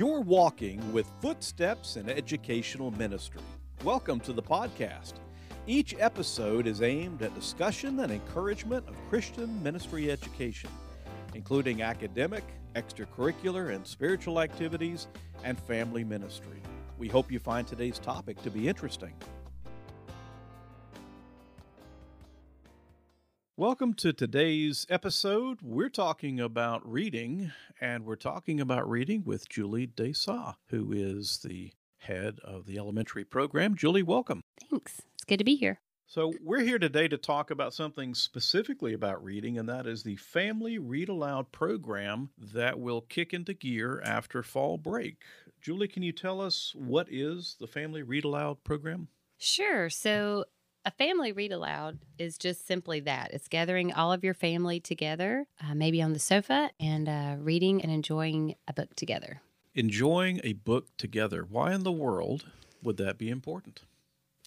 You're walking with footsteps in educational ministry. Welcome to the podcast. Each episode is aimed at discussion and encouragement of Christian ministry education, including academic, extracurricular, and spiritual activities, and family ministry. We hope you find today's topic to be interesting. Welcome to today's episode. We're talking about reading, and we're talking about reading with Julie Desa, who is the head of the elementary program. Julie, welcome. Thanks. It's good to be here. So, we're here today to talk about something specifically about reading, and that is the Family Read Aloud program that will kick into gear after fall break. Julie, can you tell us what is the Family Read Aloud program? Sure. So, a family read aloud is just simply that it's gathering all of your family together, uh, maybe on the sofa, and uh, reading and enjoying a book together. Enjoying a book together. Why in the world would that be important?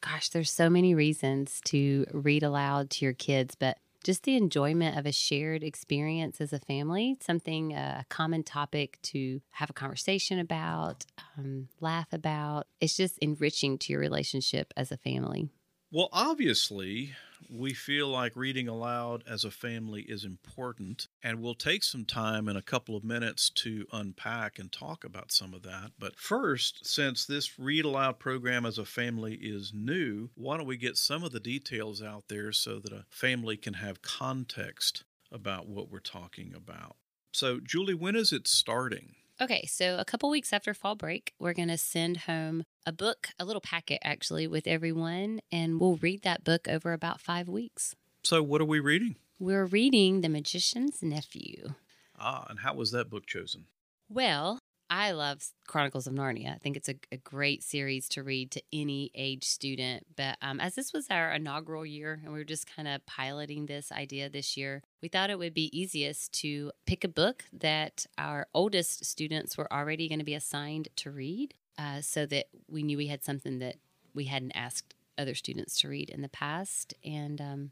Gosh, there's so many reasons to read aloud to your kids, but just the enjoyment of a shared experience as a family, something, uh, a common topic to have a conversation about, um, laugh about. It's just enriching to your relationship as a family. Well, obviously, we feel like reading aloud as a family is important, and we'll take some time in a couple of minutes to unpack and talk about some of that. But first, since this read aloud program as a family is new, why don't we get some of the details out there so that a family can have context about what we're talking about? So, Julie, when is it starting? Okay, so a couple weeks after fall break, we're going to send home a book, a little packet actually, with everyone, and we'll read that book over about five weeks. So, what are we reading? We're reading The Magician's Nephew. Ah, and how was that book chosen? Well, I love Chronicles of Narnia. I think it's a, a great series to read to any age student. But um, as this was our inaugural year and we were just kind of piloting this idea this year, we thought it would be easiest to pick a book that our oldest students were already going to be assigned to read uh, so that we knew we had something that we hadn't asked other students to read in the past. And um,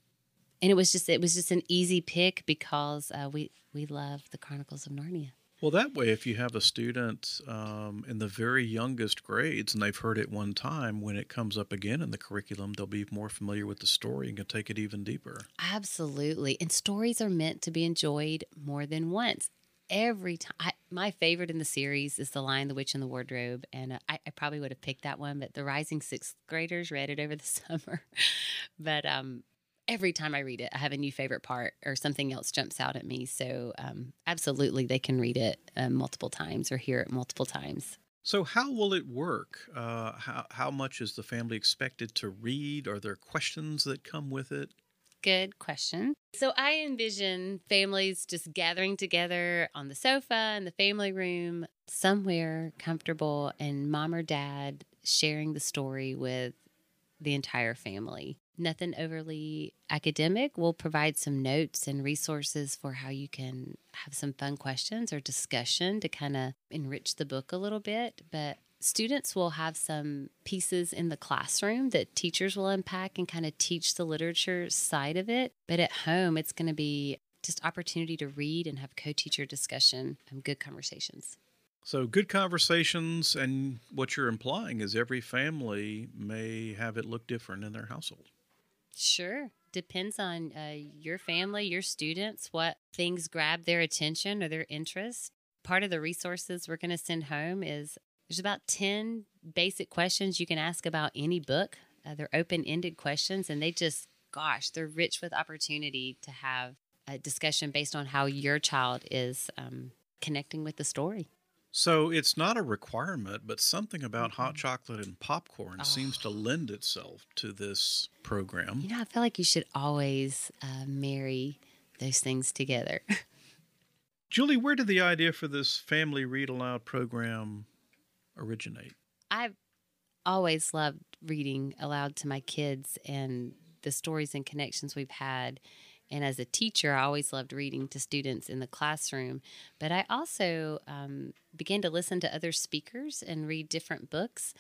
and it was just it was just an easy pick because uh, we we love the Chronicles of Narnia. Well, that way, if you have a student um, in the very youngest grades and they've heard it one time, when it comes up again in the curriculum, they'll be more familiar with the story and can take it even deeper. Absolutely. And stories are meant to be enjoyed more than once. Every time, I, my favorite in the series is The Lion, the Witch, and the Wardrobe. And uh, I, I, probably would have picked that one, but the rising sixth graders read it over the summer. but um, every time I read it, I have a new favorite part or something else jumps out at me. So, um, absolutely, they can read it um, multiple times or hear it multiple times. So, how will it work? Uh, how, how much is the family expected to read? Are there questions that come with it? Good question. So, I envision families just gathering together on the sofa in the family room, somewhere comfortable, and mom or dad sharing the story with the entire family nothing overly academic. We'll provide some notes and resources for how you can have some fun questions or discussion to kind of enrich the book a little bit. But students will have some pieces in the classroom that teachers will unpack and kind of teach the literature side of it. But at home, it's going to be just opportunity to read and have co-teacher discussion and good conversations. So, good conversations, and what you're implying is every family may have it look different in their household. Sure. Depends on uh, your family, your students, what things grab their attention or their interest. Part of the resources we're going to send home is there's about 10 basic questions you can ask about any book. Uh, they're open ended questions, and they just, gosh, they're rich with opportunity to have a discussion based on how your child is um, connecting with the story. So it's not a requirement, but something about mm-hmm. hot chocolate and popcorn oh. seems to lend itself to this program. You know, I feel like you should always uh, marry those things together. Julie, where did the idea for this family read aloud program originate? I've always loved reading aloud to my kids and the stories and connections we've had and as a teacher, I always loved reading to students in the classroom. But I also um, began to listen to other speakers and read different books.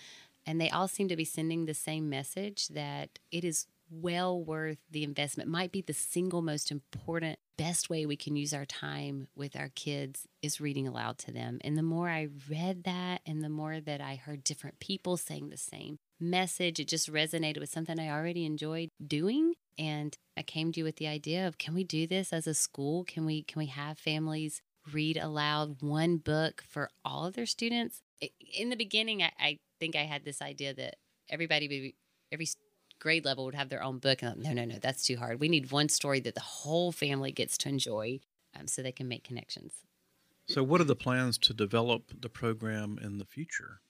And they all seem to be sending the same message that it is well worth the investment. Might be the single most important, best way we can use our time with our kids is reading aloud to them. And the more I read that and the more that I heard different people saying the same message, it just resonated with something I already enjoyed doing. And I came to you with the idea of can we do this as a school? Can we can we have families read aloud one book for all of their students? In the beginning, I, I think I had this idea that everybody would every grade level would have their own book. And no, no, no, that's too hard. We need one story that the whole family gets to enjoy um, so they can make connections. So, what are the plans to develop the program in the future?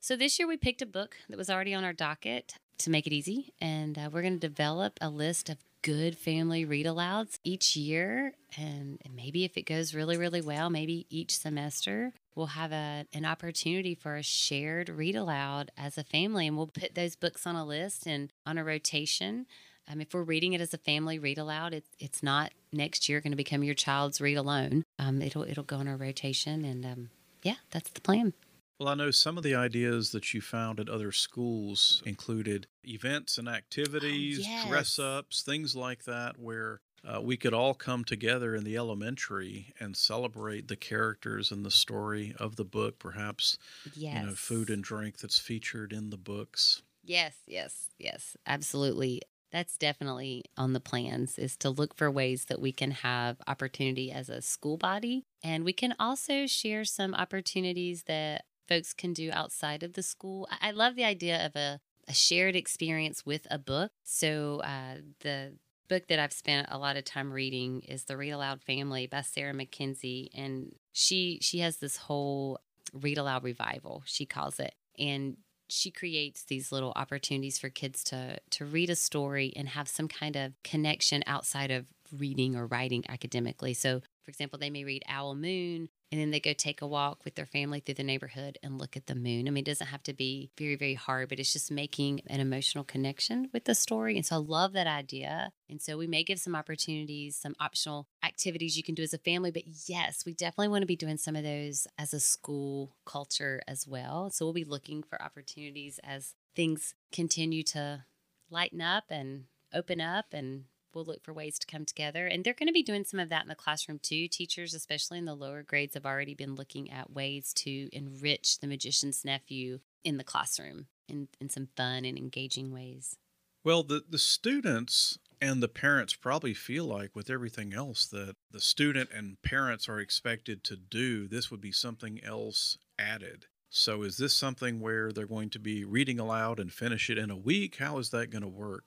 So, this year we picked a book that was already on our docket to make it easy. And uh, we're going to develop a list of good family read alouds each year. And maybe if it goes really, really well, maybe each semester, we'll have a, an opportunity for a shared read aloud as a family. And we'll put those books on a list and on a rotation. Um, if we're reading it as a family read aloud, it's it's not next year going to become your child's read alone. Um, it'll it'll go on a rotation, and um, yeah, that's the plan. Well, I know some of the ideas that you found at other schools included events and activities, oh, yes. dress ups, things like that, where uh, we could all come together in the elementary and celebrate the characters and the story of the book, perhaps, yes. you know, food and drink that's featured in the books. Yes, yes, yes, absolutely. That's definitely on the plans is to look for ways that we can have opportunity as a school body. And we can also share some opportunities that folks can do outside of the school. I love the idea of a, a shared experience with a book. So uh, the book that I've spent a lot of time reading is The Read Aloud Family by Sarah Mackenzie. and she she has this whole read aloud revival she calls it, and she creates these little opportunities for kids to to read a story and have some kind of connection outside of reading or writing academically. So, for example, they may read Owl Moon and then they go take a walk with their family through the neighborhood and look at the moon. I mean, it doesn't have to be very, very hard, but it's just making an emotional connection with the story. And so I love that idea. And so we may give some opportunities, some optional activities you can do as a family. But yes, we definitely want to be doing some of those as a school culture as well. So we'll be looking for opportunities as things continue to lighten up and open up and we'll look for ways to come together. And they're going to be doing some of that in the classroom too. Teachers, especially in the lower grades, have already been looking at ways to enrich the magician's nephew in the classroom in, in some fun and engaging ways. Well, the, the students and the parents probably feel like, with everything else that the student and parents are expected to do, this would be something else added. So, is this something where they're going to be reading aloud and finish it in a week? How is that going to work?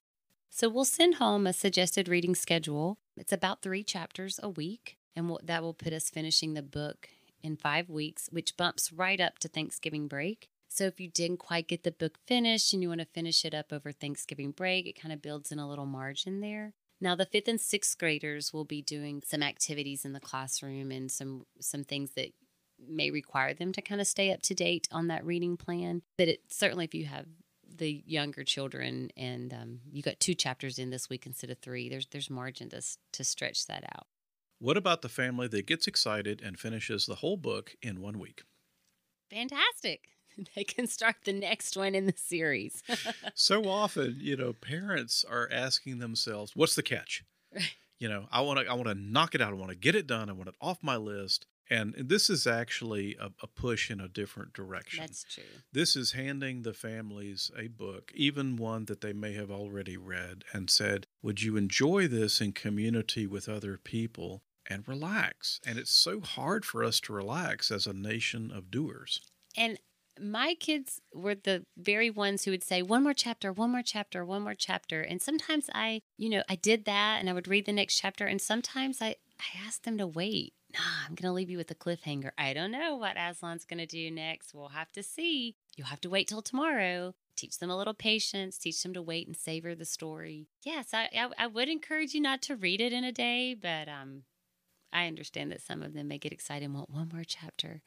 So we'll send home a suggested reading schedule. It's about three chapters a week, and we'll, that will put us finishing the book in five weeks, which bumps right up to Thanksgiving break. So if you didn't quite get the book finished and you want to finish it up over Thanksgiving break, it kind of builds in a little margin there. Now the fifth and sixth graders will be doing some activities in the classroom and some some things that may require them to kind of stay up to date on that reading plan. But it certainly if you have the younger children, and um, you got two chapters in this week instead of three. There's there's margin to to stretch that out. What about the family that gets excited and finishes the whole book in one week? Fantastic. They can start the next one in the series. so often, you know, parents are asking themselves, "What's the catch?" You know, I want to I want to knock it out. I want to get it done. I want it off my list. And this is actually a, a, push in a different direction. That's true. This is handing the families a book, even one that they may have already read, and said, Would you enjoy this in community with other people and relax? And it's so hard for us to relax as a nation of doers. And my kids were the very ones who would say one more chapter one more chapter one more chapter and sometimes i you know i did that and i would read the next chapter and sometimes i i asked them to wait nah, I'm going to leave you with a cliffhanger. I don't know what Aslan's going to do next. We'll have to see. You'll have to wait till tomorrow. Teach them a little patience, teach them to wait and savor the story. Yes, I, I, I would encourage you not to read it in a day, but um, I understand that some of them may get excited and want one more chapter.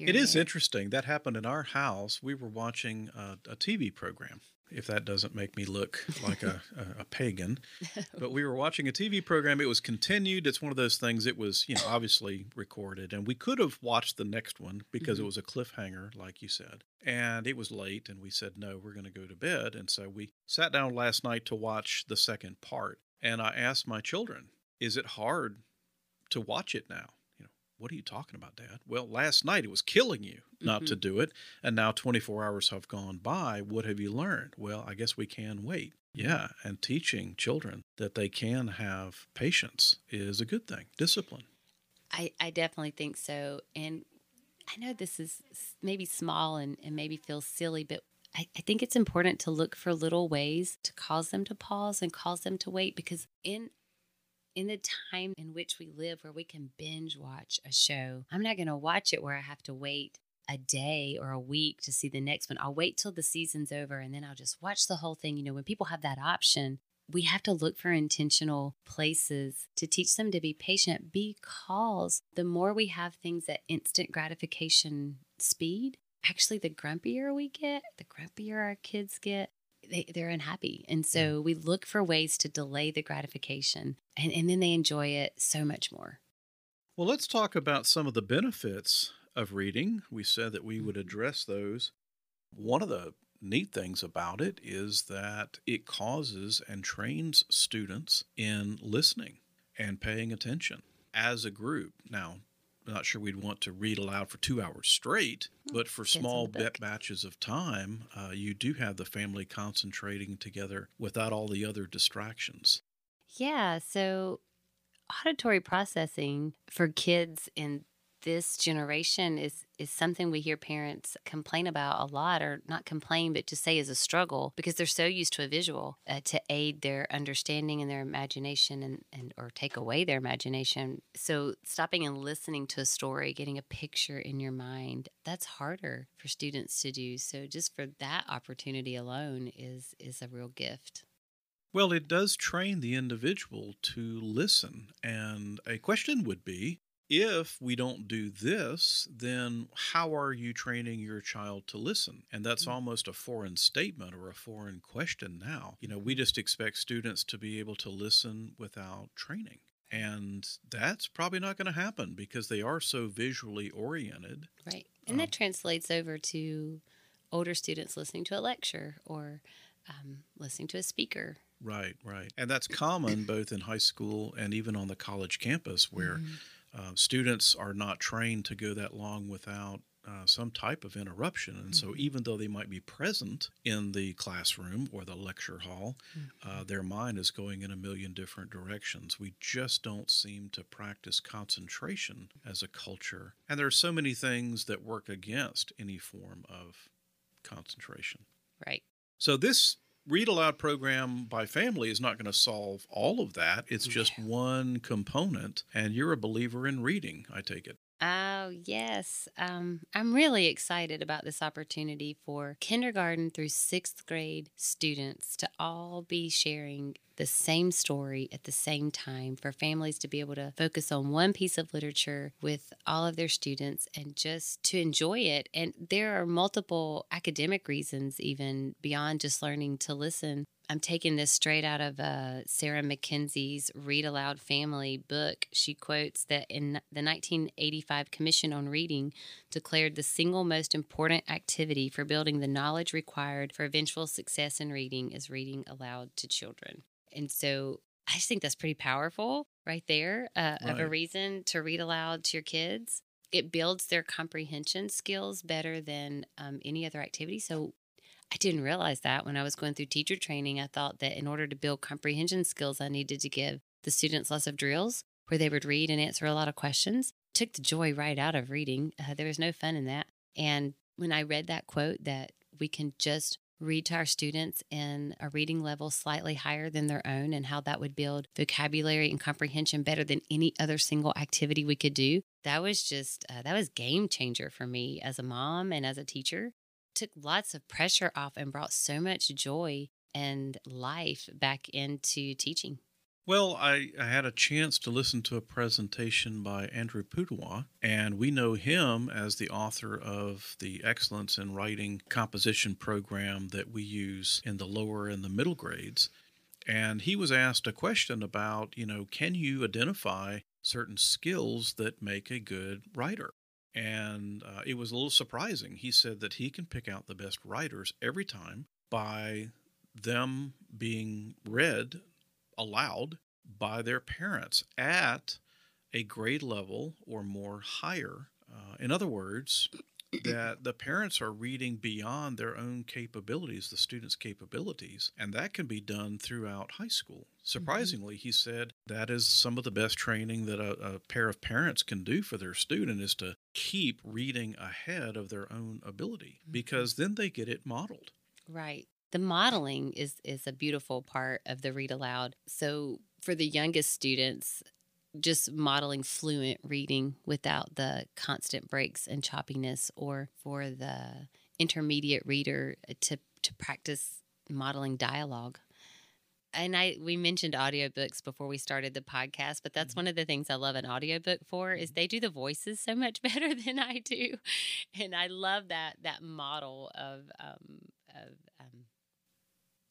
It is there. interesting. That happened in our house. We were watching a, a TV program if that doesn't make me look like a, a, a, pagan. But we were watching a TV program. It was continued. It's one of those things. It was, you know, obviously recorded, and we could have watched the next one because mm-hmm. it was a cliffhanger, like you said. And it was late, and we said, no, we're going to go to bed. And so we sat down last night to watch the second part. And I asked my children, is it hard to watch it now? What are you talking about, Dad? Well, last night it was killing you not mm-hmm. to do it. And now 24 hours have gone by. What have you learned? Well, I guess we can wait. Yeah. And teaching children that they can have patience is a good thing, discipline. I, I definitely think so. And I know this is maybe small and, and maybe feels silly, but I, I think it's important to look for little ways to cause them to pause and cause them to wait because in in the time in which we live where we can binge watch a show, I'm not going to watch it where I have to wait a day or a week to see the next one. I'll wait till the season's over and then I'll just watch the whole thing. You know, when people have that option, we have to look for intentional places to teach them to be patient because the more we have things at instant gratification speed, actually, the grumpier we get, the grumpier our kids get, they, they're unhappy. And so we look for ways to delay the gratification and, and then they enjoy it so much more. Well, let's talk about some of the benefits of reading. We said that we would mm-hmm. address those. One of the neat things about it is that it causes and trains students in listening and paying attention as a group. Now, not sure we'd want to read aloud for two hours straight, but for small bit batches of time, uh, you do have the family concentrating together without all the other distractions. Yeah. So, auditory processing for kids in this generation is is something we hear parents complain about a lot or not complain but to say is a struggle because they're so used to a visual uh, to aid their understanding and their imagination and, and or take away their imagination so stopping and listening to a story getting a picture in your mind that's harder for students to do so just for that opportunity alone is is a real gift well, it does train the individual to listen. And a question would be if we don't do this, then how are you training your child to listen? And that's mm-hmm. almost a foreign statement or a foreign question now. You know, we just expect students to be able to listen without training. And that's probably not going to happen because they are so visually oriented. Right. And um, that translates over to older students listening to a lecture or um, listening to a speaker. Right, right. And that's common both in high school and even on the college campus where. Mm-hmm uh, students are not trained to go that long without uh, some type of interruption. And mm-hmm. so, even though they might be present in the classroom or the lecture hall, uh, mm-hmm. uh, their mind is going in a million different directions. We just don't seem to practice concentration as a culture. And there are so many things that work against any form of concentration. Right. So, this read aloud program by family is not going to solve all of that. It's just one component. And you're a believer in reading, I take it. Oh, yes. Um, I'm really excited about this opportunity for kindergarten through sixth grade students to all be sharing the same story at the same time, for families to be able to focus on one piece of literature with all of their students and just to enjoy it. And there are multiple academic reasons, even beyond just learning to listen, I'm taking this straight out of uh, Sarah Mackenzie's Read Aloud Family book. She quotes that in the 1985 Commission on Reading declared the single most important activity for building the knowledge required for eventual success in reading is reading aloud to children. And so I just think that's pretty powerful right there uh, right. of a reason to read aloud to your kids. It builds their comprehension skills better than um, any other activity. So I didn't realize that when I was going through teacher training. I thought that in order to build comprehension skills, I needed to give the students lots of drills where they would read and answer a lot of questions. Took the joy right out of reading. Uh, there was no fun in that. And when I read that quote that we can just read to our students in a reading level slightly higher than their own and how that would build vocabulary and comprehension better than any other single activity we could do that was just uh, that was game changer for me as a mom and as a teacher took lots of pressure off and brought so much joy and life back into teaching. Well, I, I had a chance to listen to a presentation by Andrew Pudewa, and we know him as the author of the Excellence in Writing Composition program that we use in the lower and the middle grades. And he was asked a question about, you know, can you identify certain skills that make a good writer? And uh, it was a little surprising. He said that he can pick out the best writers every time by them being read aloud by their parents at a grade level or more higher. Uh, in other words, that the parents are reading beyond their own capabilities, the students' capabilities, and that can be done throughout high school. Surprisingly, mm-hmm. he said that is some of the best training that a, a, pair of parents can do for their student is to keep reading ahead of their own ability mm-hmm. because then they get it modeled. Right the modeling is is a beautiful part of the read aloud. So for the youngest students, just modeling fluent reading without the constant breaks and choppiness, or for the intermediate reader to to practice modeling dialogue. And I we mentioned audiobooks before we started the podcast, but that's mm-hmm. one of the things I love an audiobook for is they do the voices so much better than I do. And I love that that model of um, of um,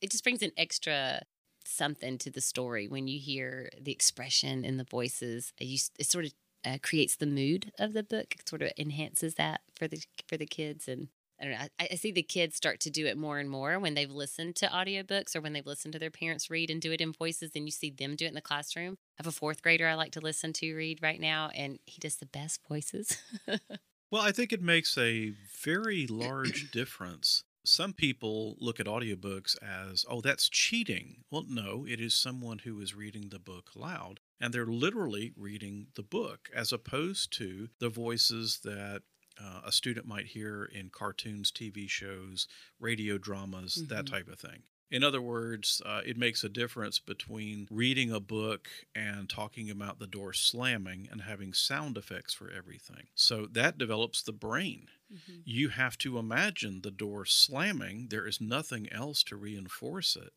it just brings an extra something to the story when you hear the expression and the voices. You, it sort of uh, creates the mood of the book. It sort of enhances that for the for the kids and. I don't know. I, I, see the kids start to do it more and more when they've listened to audiobooks or when they've listened to their parents read and do it in voices. And you see them do it in the classroom. I have a fourth grader I like to listen to read right now, and he does the best voices. well, I think it makes a very large difference some people look at audiobooks as, oh, that's cheating. Well, no, it is someone who is reading the book aloud, and they're literally reading the book as opposed to the voices that uh, a student might hear in cartoons, TV shows, radio dramas, mm-hmm. that type of thing. In other words, uh, it makes a difference between reading a book and talking about the door slamming and having sound effects for everything. So that develops the brain. Mm-hmm. You have to imagine the door slamming. There is nothing else to reinforce it.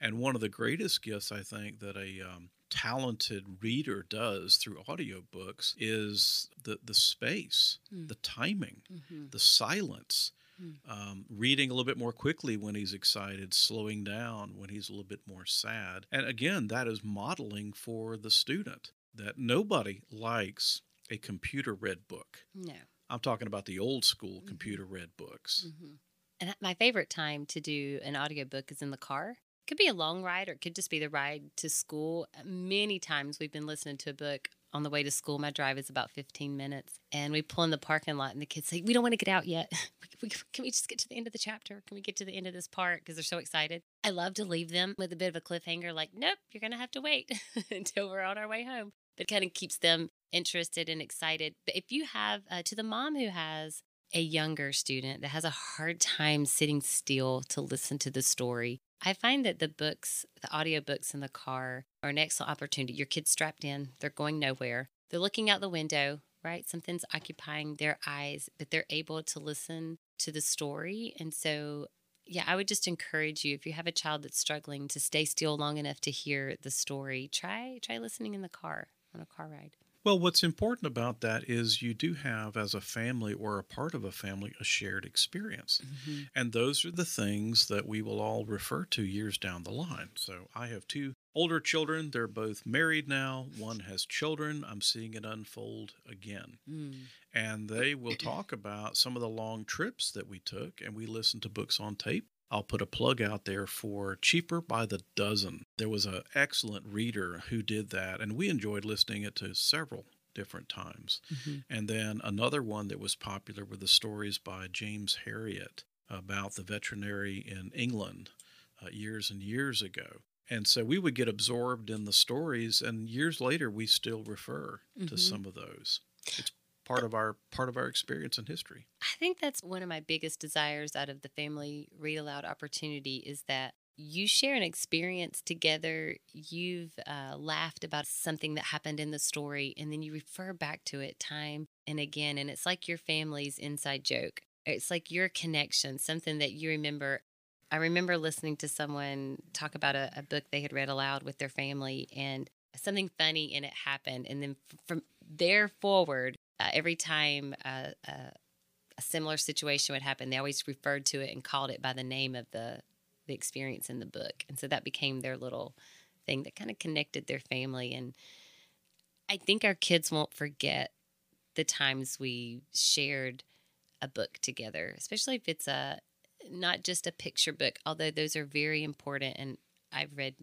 And one of the greatest gifts I think that a um, talented reader does through audiobooks is the, the space, mm. the timing, mm-hmm. the silence. Um, reading a little bit more quickly when he's excited, slowing down when he's a little bit more sad. And again, that is modeling for the student that nobody likes a computer read book. No. I'm talking about the old school mm-hmm. computer read books. Mm-hmm. And my favorite time to do an audiobook is in the car. It could be a long ride or it could just be the ride to school. Many times we've been listening to a book on the way to school. My drive is about 15 minutes. And we pull in the parking lot, and the kids say, We don't want to get out yet. Can we just get to the end of the chapter? Can we get to the end of this part? Because they're so excited. I love to leave them with a bit of a cliffhanger, like, Nope, you're going to have to wait until we're on our way home. But kind of keeps them interested and excited. But if you have, uh, to the mom who has a younger student that has a hard time sitting still to listen to the story, I find that the books, the audiobooks in the car are an excellent opportunity. Your kid's strapped in, they're going nowhere. They're looking out the window, right? Something's occupying their eyes, but they're able to listen to the story. And so, yeah, I would just encourage you if you have a child that's struggling to stay still long enough to hear the story, try try listening in the car on a car ride. Well, what's important about that is you do have, as a family or a part of a family, a shared experience. Mm-hmm. And those are the things that we will all refer to years down the line. So I have two older children. They're both married now. One has children. I'm seeing it unfold again. Mm. And they will talk about some of the long trips that we took, and we listened to books on tape. I'll put a plug out there for Cheaper by the Dozen. There was an excellent reader who did that, and we enjoyed listening it to several different times. Mm-hmm. And then another one that was popular were the stories by James Herriot about the veterinary in England uh, years and years ago. And so we would get absorbed in the stories, and years later, we still refer mm-hmm. to some of those. It's part of our part of our experience and history. I think that's one of my biggest desires out of the family read aloud opportunity is that you share an experience together. You've uh, laughed about something that happened in the story, and then you refer back to it time and again. And it's like your family's inside joke. It's like your connection, something that you remember I remember listening to someone talk about a, a book they had read aloud with their family, and something funny in it happened. And then from there forward, uh, every time uh, uh, a similar situation would happen, they always referred to it and called it by the name of the the experience in the book, and so that became their little thing that kind of connected their family. And I think our kids won't forget the times we shared a book together, especially if it's a not just a picture book, although those are very important. And I've read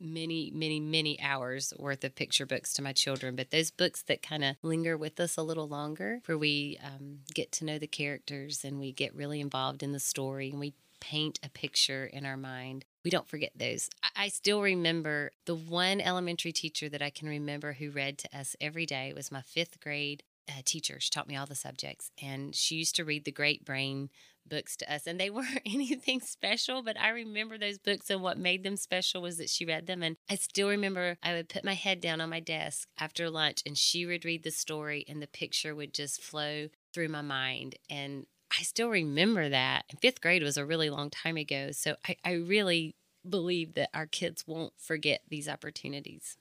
many, many, many hours worth of picture books to my children, but those books that kind of linger with us a little longer, where we um, get to know the characters and we get really involved in the story and we paint a picture in our mind. We don't forget those. I still remember the one elementary teacher that I can remember who read to us every day was my fifth grade uh, teacher. She taught me all the subjects, and she used to read the Great Brain books to us and they weren't anything special but i remember those books and what made them special was that she read them and i still remember i would put my head down on my desk after lunch and she would read the story and the picture would just flow through my mind and i still remember that. And fifth grade was a really long time ago so i, I really believe that our kids won't forget these opportunities.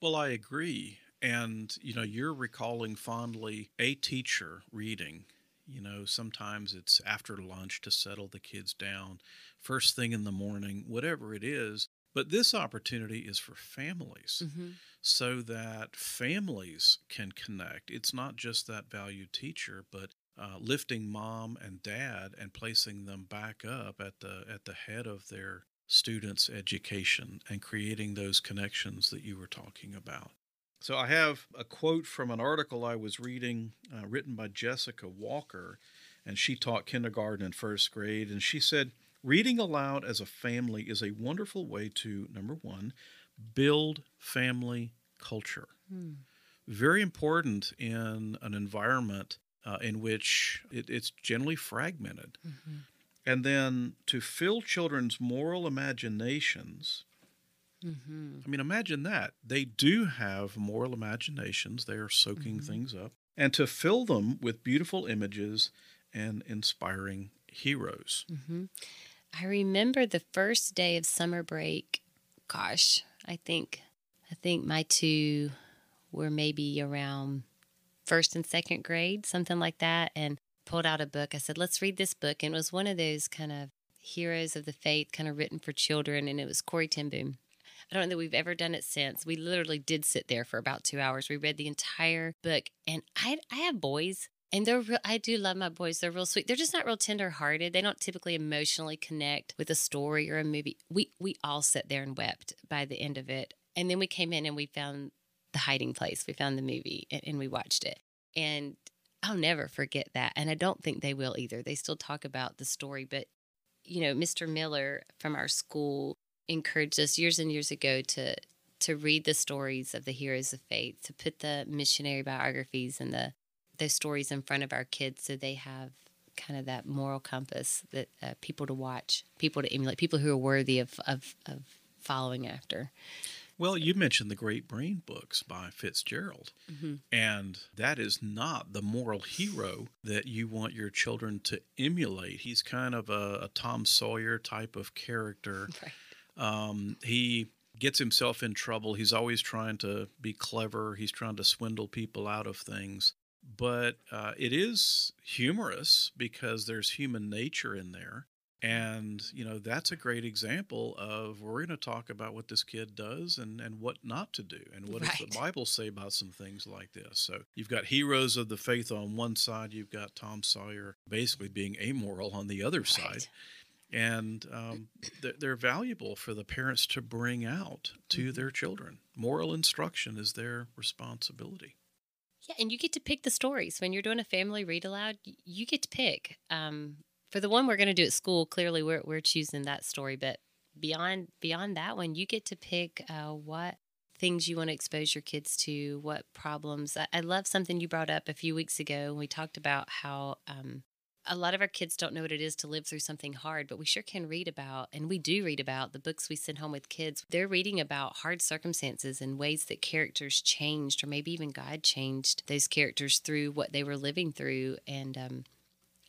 Well i agree and you know you're recalling fondly a teacher reading you know, sometimes it's after lunch to settle the kids down, first thing in the morning, whatever it is. But this opportunity is for families mm-hmm. so that families can connect. It's not just that valued teacher, but uh, lifting mom and dad and placing them back up at the at the head of their students' education and creating those connections that you were talking about. So I have a quote from an article I was reading uh, written by Jessica Walker, and she taught kindergarten and first grade. And she said, Reading aloud as a family is a wonderful way to, number one, build family culture. Hmm. Very important in an environment uh, in which it, it's generally fragmented. Mm-hmm. And then to fill children's moral imaginations Mm-hmm. I mean, imagine that. They do have moral imaginations, they are soaking mm-hmm. things up, and to fill them with beautiful images and inspiring heroes. Mm-hmm. I remember the first day of summer break. Gosh, I think I think my two were maybe around first and second grade, something like that, and pulled out a book. I said, "Let's read this book." And it was one of those kind of heroes of the faith, kind of written for children, and it was Corrie ten Boom. I don't know that we've ever done it since. We literally did sit there for about two hours. We read the entire book, and I I have boys. And they're real, I do love my boys. They're real sweet. They're just not real tender hearted. They don't typically emotionally connect with a story or a movie. We we all sat there and wept by the end of it. And then we came in and we found the hiding place. We found the movie and, and we watched it. And I'll never forget that. And I don't think they will either. They still talk about the story, but you know, Mr. Miller from our school encouraged us years and years ago to to read the stories of the heroes of faith, to put the missionary biographies and the those stories in front of our kids so they have kind of that moral compass that uh, people to watch, people to emulate, people who are worthy of of, of following after. Well, you mentioned the Great Brain books by Fitzgerald, mm-hmm. and that is not the moral hero that you want your children to emulate. He's kind of a, a Tom Sawyer type of character. Right um, he gets himself in trouble. He's always trying to be clever. He's trying to swindle people out of things. But uh, it is humorous because there's human nature in there. And, you know, that's a great example of we're going to talk about what this kid does and, and what not to do. And what right. does the Bible say about some things like this? So you've got heroes of the faith on one side, you've got Tom Sawyer basically being amoral on the other right. side and um, they're valuable for the parents to bring out to mm-hmm. their children. Moral instruction is their responsibility. Yeah, and you get to pick the stories when you're doing a family read aloud. You get to pick. Um, for the one we're going to do at school, clearly we're we're choosing that story, but beyond beyond that one, you get to pick uh, what things you want to expose your kids to, what problems. I, I, love something you brought up a few weeks ago when we talked about how um, a lot of our kids don't know what it is to live through something hard, but we sure can read about, and we do read about the books we send home with kids. They're reading about hard circumstances and ways that characters changed, or maybe even God changed those characters through what they were living through. And, um,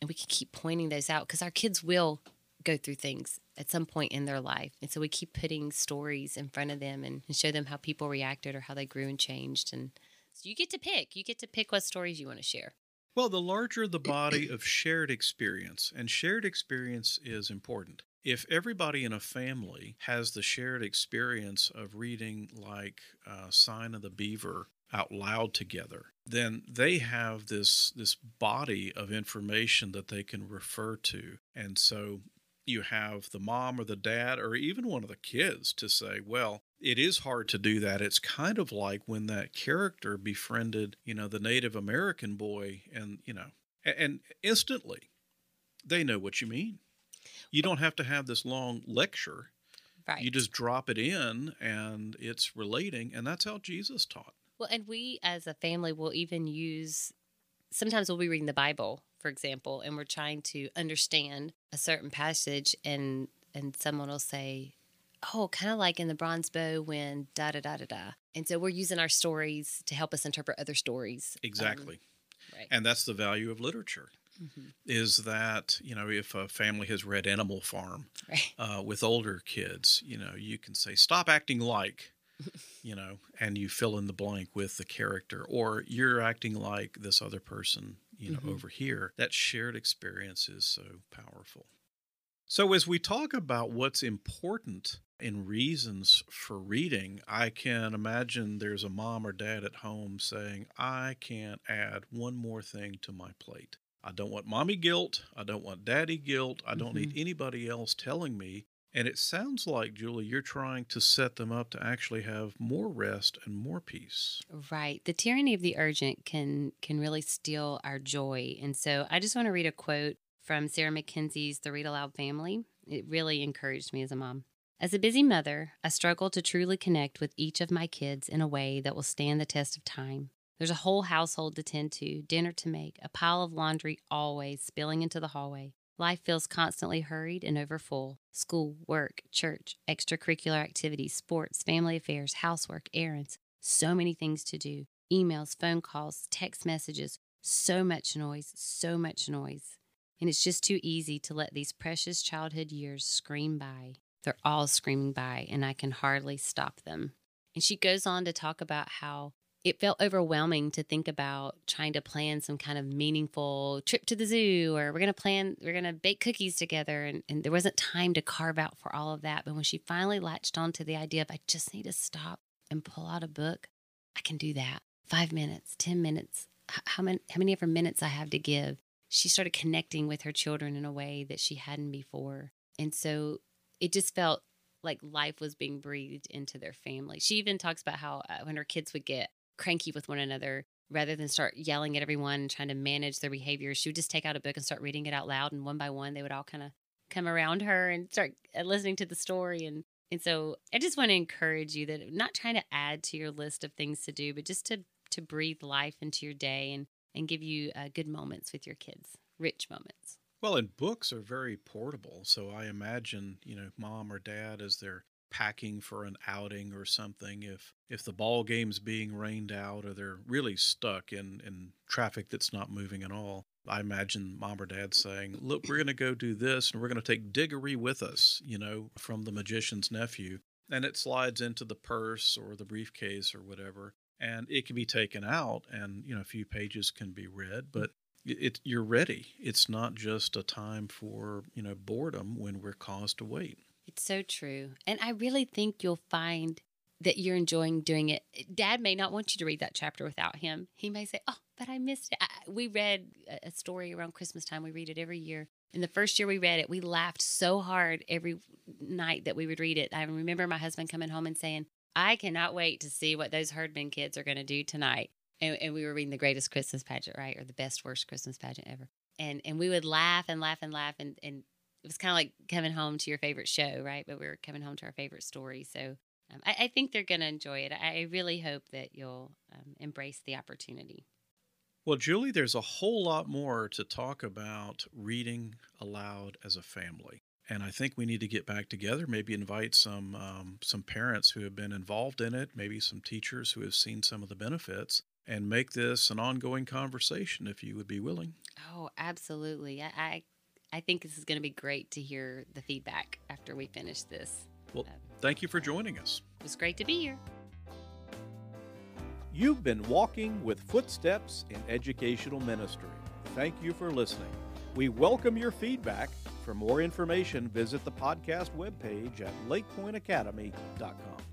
and we can keep pointing those out because our kids will go through things at some point in their life. And so we keep putting stories in front of them and, and show them how people reacted or how they grew and changed. And so you get to pick. You get to pick what stories you want to share. Well, the larger the body of shared experience, and shared experience is important. If everybody in a family has the shared experience of reading, like uh, Sign of the Beaver, out loud together, then they have this this body of information that they can refer to, and so you have the mom or the dad or even one of the kids to say, well, it is hard to do that. It's kind of like when that character befriended, you know, the Native American boy and, you know, and instantly they know what you mean. You don't have to have this long lecture. Right. You just drop it in and it's relating. And that's how Jesus taught. Well, and we as a family will even use, sometimes we'll be reading the Bible for example, and we're trying to understand a certain passage, and and someone will say, "Oh, kind of like in the Bronze Bow when da da da da da," and so we're using our stories to help us interpret other stories. Exactly, um, right. and that's the value of literature. Mm-hmm. Is that you know if a family has read Animal Farm right. uh, with older kids, you know you can say stop acting like, you know, and you fill in the blank with the character, or you're acting like this other person you know, mm-hmm. over here. That shared experience is so powerful. So, as we talk about what's important in reasons for reading, I can imagine there's a mom or dad at home saying, I can't add one more thing to my plate. I don't want mommy guilt. I don't want daddy guilt. I don't mm-hmm. need anybody else telling me and it sounds like, Julie, you're trying to set them up to actually have more rest and more peace. Right. The tyranny of the urgent can can really steal our joy. And so I just want to read a quote from Sarah Mackenzie's The Read Aloud Family. It really encouraged me as a mom. As a busy mother, I struggle to truly connect with each of my kids in a way that will stand the test of time. There's a whole household to tend to, dinner to make, a pile of laundry always spilling into the hallway. Life feels constantly hurried and overfull. School, work, church, extracurricular activities, sports, family affairs, housework, errands. So many things to do. Emails, phone calls, text messages. So much noise, so much noise. And it's just too easy to let these precious childhood years scream by. They're all screaming by, and I can hardly stop them. And she goes on to talk about how it felt overwhelming to think about trying to plan some kind of meaningful trip to the zoo or we're going to plan we're going to bake cookies together and, and there wasn't time to carve out for all of that. But when she finally latched on to the idea of i just need to stop and pull out a book i can do that. Five minutes ten minutes how many how many of her minutes i have to give she started connecting with her children in a way that she hadn't before. And so it just felt like life was being breathed into their family. She even talks about how uh, when her kids would get cranky with one another rather than start yelling at everyone trying to manage their behavior she would just take out a book and start reading it out loud and one by one they would all kind of come around her and start uh, listening to the story and and so i just want to encourage you that not trying to add to your list of things to do but just to to breathe life into your day and and give you uh, good moments with your kids rich moments. Well and books are very portable so i imagine you know mom or dad as they're packing for an outing or something if if the ball game's being rained out or they're really stuck in in traffic that's not moving at all i imagine mom or dad saying look we're going to go do this and we're going to take diggory with us you know from the magician's nephew and it slides into the purse or the briefcase or whatever and it can be taken out and you know a few pages can be read but it, you're ready. It's not just a time for you know boredom when we're caused to wait it's so true. And I really think you'll find that you're enjoying doing it. Dad may not want you to read that chapter without him. He may say, Oh, but I missed it. I, we read a story around Christmas time. We read it every year. And the first year we read it, we laughed so hard every night that we would read it. I remember my husband coming home and saying, I cannot wait to see what those Herdman kids are going to do tonight. And, and, we were reading the greatest Christmas pageant, right? Or the best, worst Christmas pageant ever. And and we would laugh and laugh and laugh. And, and it was kind of like coming home to your favorite show, right? But we were coming home to our favorite story. So um, I, I, think they're going to enjoy it. I really hope that you'll um, embrace the opportunity. Well, Julie, there's a whole lot more to talk about reading aloud as a family. And I think we need to get back together, maybe invite some um, some parents who have been involved in it, maybe some teachers who have seen some of the benefits, and make this an ongoing conversation if you would be willing. Oh, absolutely. I, I I think this is going to be great to hear the feedback after we finish this. Well, thank you for joining us. It was great to be here. You've been walking with footsteps in educational ministry. Thank you for listening. We welcome your feedback. For more information, visit the podcast webpage at lakepointacademy.com.